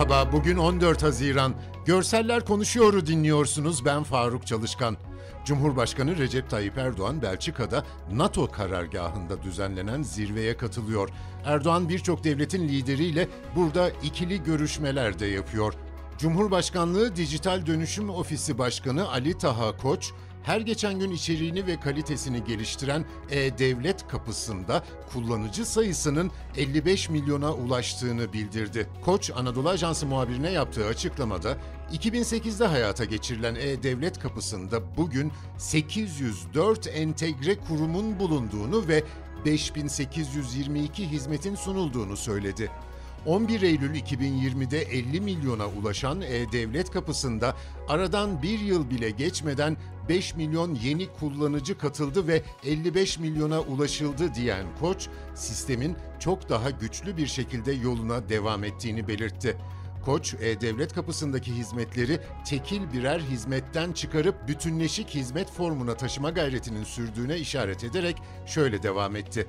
Merhaba, bugün 14 Haziran. Görseller Konuşuyor'u dinliyorsunuz. Ben Faruk Çalışkan. Cumhurbaşkanı Recep Tayyip Erdoğan Belçika'da NATO karargahında düzenlenen zirveye katılıyor. Erdoğan birçok devletin lideriyle burada ikili görüşmeler de yapıyor. Cumhurbaşkanlığı Dijital Dönüşüm Ofisi Başkanı Ali Taha Koç, her geçen gün içeriğini ve kalitesini geliştiren E-Devlet kapısında kullanıcı sayısının 55 milyona ulaştığını bildirdi. Koç, Anadolu Ajansı muhabirine yaptığı açıklamada 2008'de hayata geçirilen E-Devlet kapısında bugün 804 entegre kurumun bulunduğunu ve 5822 hizmetin sunulduğunu söyledi. 11 Eylül 2020'de 50 milyona ulaşan E-Devlet kapısında aradan bir yıl bile geçmeden 5 milyon yeni kullanıcı katıldı ve 55 milyona ulaşıldı diyen Koç, sistemin çok daha güçlü bir şekilde yoluna devam ettiğini belirtti. Koç, E-Devlet kapısındaki hizmetleri tekil birer hizmetten çıkarıp bütünleşik hizmet formuna taşıma gayretinin sürdüğüne işaret ederek şöyle devam etti.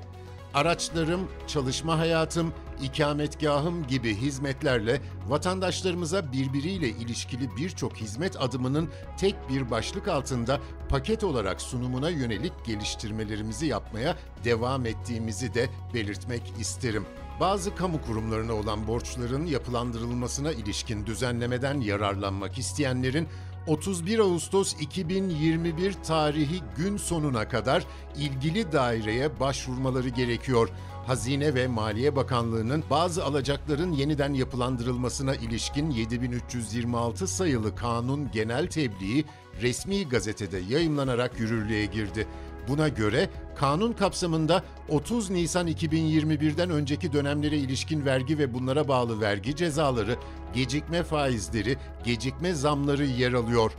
Araçlarım, çalışma hayatım, ikametgahım gibi hizmetlerle vatandaşlarımıza birbiriyle ilişkili birçok hizmet adımının tek bir başlık altında paket olarak sunumuna yönelik geliştirmelerimizi yapmaya devam ettiğimizi de belirtmek isterim. Bazı kamu kurumlarına olan borçların yapılandırılmasına ilişkin düzenlemeden yararlanmak isteyenlerin 31 Ağustos 2021 tarihi gün sonuna kadar ilgili daireye başvurmaları gerekiyor. Hazine ve Maliye Bakanlığı'nın bazı alacakların yeniden yapılandırılmasına ilişkin 7326 sayılı kanun genel tebliği resmi gazetede yayımlanarak yürürlüğe girdi. Buna göre kanun kapsamında 30 Nisan 2021'den önceki dönemlere ilişkin vergi ve bunlara bağlı vergi cezaları, gecikme faizleri, gecikme zamları yer alıyor.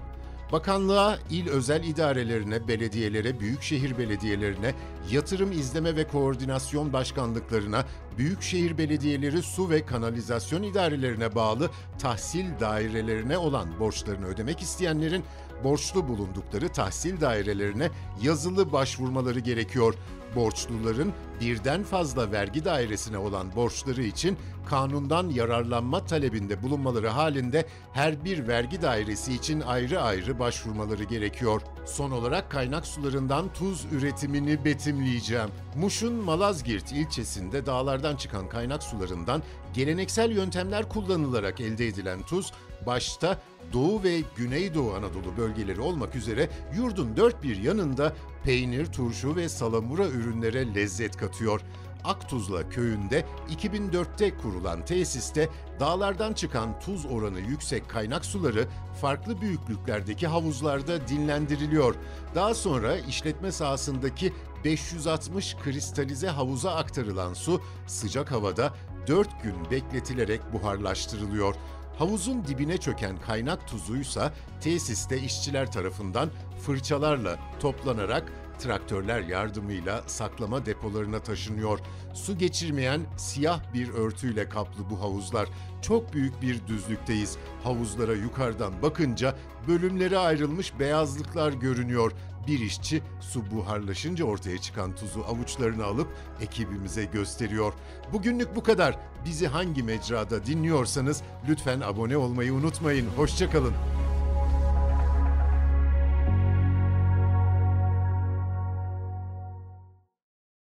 Bakanlığa, il özel idarelerine, belediyelere, büyükşehir belediyelerine, yatırım izleme ve koordinasyon başkanlıklarına, büyükşehir belediyeleri su ve kanalizasyon idarelerine bağlı tahsil dairelerine olan borçlarını ödemek isteyenlerin borçlu bulundukları tahsil dairelerine yazılı başvurmaları gerekiyor. Borçluların birden fazla vergi dairesine olan borçları için kanundan yararlanma talebinde bulunmaları halinde her bir vergi dairesi için ayrı ayrı başvurmaları gerekiyor. Son olarak kaynak sularından tuz üretimini betimleyeceğim. Muş'un Malazgirt ilçesinde dağlardan çıkan kaynak sularından geleneksel yöntemler kullanılarak elde edilen tuz başta Doğu ve Güneydoğu Anadolu bölgeleri olmak üzere yurdun dört bir yanında peynir, turşu ve salamura ürünlere lezzet katıyor. Aktuzla köyünde 2004'te kurulan tesiste dağlardan çıkan tuz oranı yüksek kaynak suları farklı büyüklüklerdeki havuzlarda dinlendiriliyor. Daha sonra işletme sahasındaki 560 kristalize havuza aktarılan su sıcak havada 4 gün bekletilerek buharlaştırılıyor. Havuzun dibine çöken kaynak tuzuysa tesiste işçiler tarafından fırçalarla toplanarak traktörler yardımıyla saklama depolarına taşınıyor. Su geçirmeyen siyah bir örtüyle kaplı bu havuzlar. Çok büyük bir düzlükteyiz. Havuzlara yukarıdan bakınca bölümlere ayrılmış beyazlıklar görünüyor. Bir işçi su buharlaşınca ortaya çıkan tuzu avuçlarına alıp ekibimize gösteriyor. Bugünlük bu kadar. Bizi hangi mecrada dinliyorsanız lütfen abone olmayı unutmayın. Hoşçakalın.